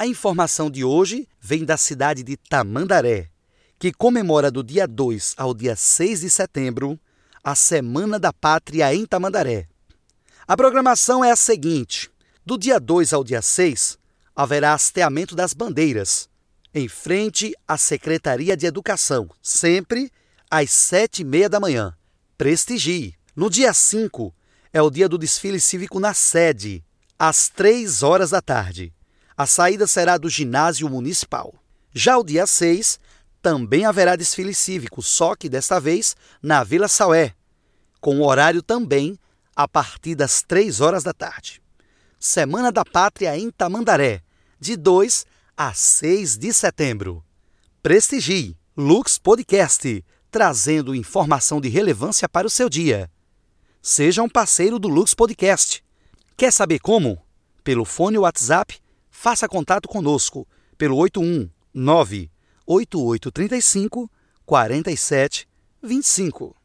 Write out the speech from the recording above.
A informação de hoje vem da cidade de Tamandaré, que comemora do dia 2 ao dia 6 de setembro a Semana da Pátria em Tamandaré. A programação é a seguinte: do dia 2 ao dia 6, haverá hasteamento das bandeiras, em frente à Secretaria de Educação, sempre às sete e meia da manhã. Prestigie. No dia 5, é o dia do desfile cívico na sede, às três horas da tarde. A saída será do ginásio municipal. Já o dia 6, também haverá desfile cívico, só que desta vez na Vila Saué, com horário também a partir das 3 horas da tarde. Semana da Pátria em Tamandaré, de 2 a 6 de setembro. Prestigie Lux Podcast, trazendo informação de relevância para o seu dia. Seja um parceiro do Lux Podcast. Quer saber como? Pelo fone WhatsApp faça contato conosco pelo 819 8835 4725.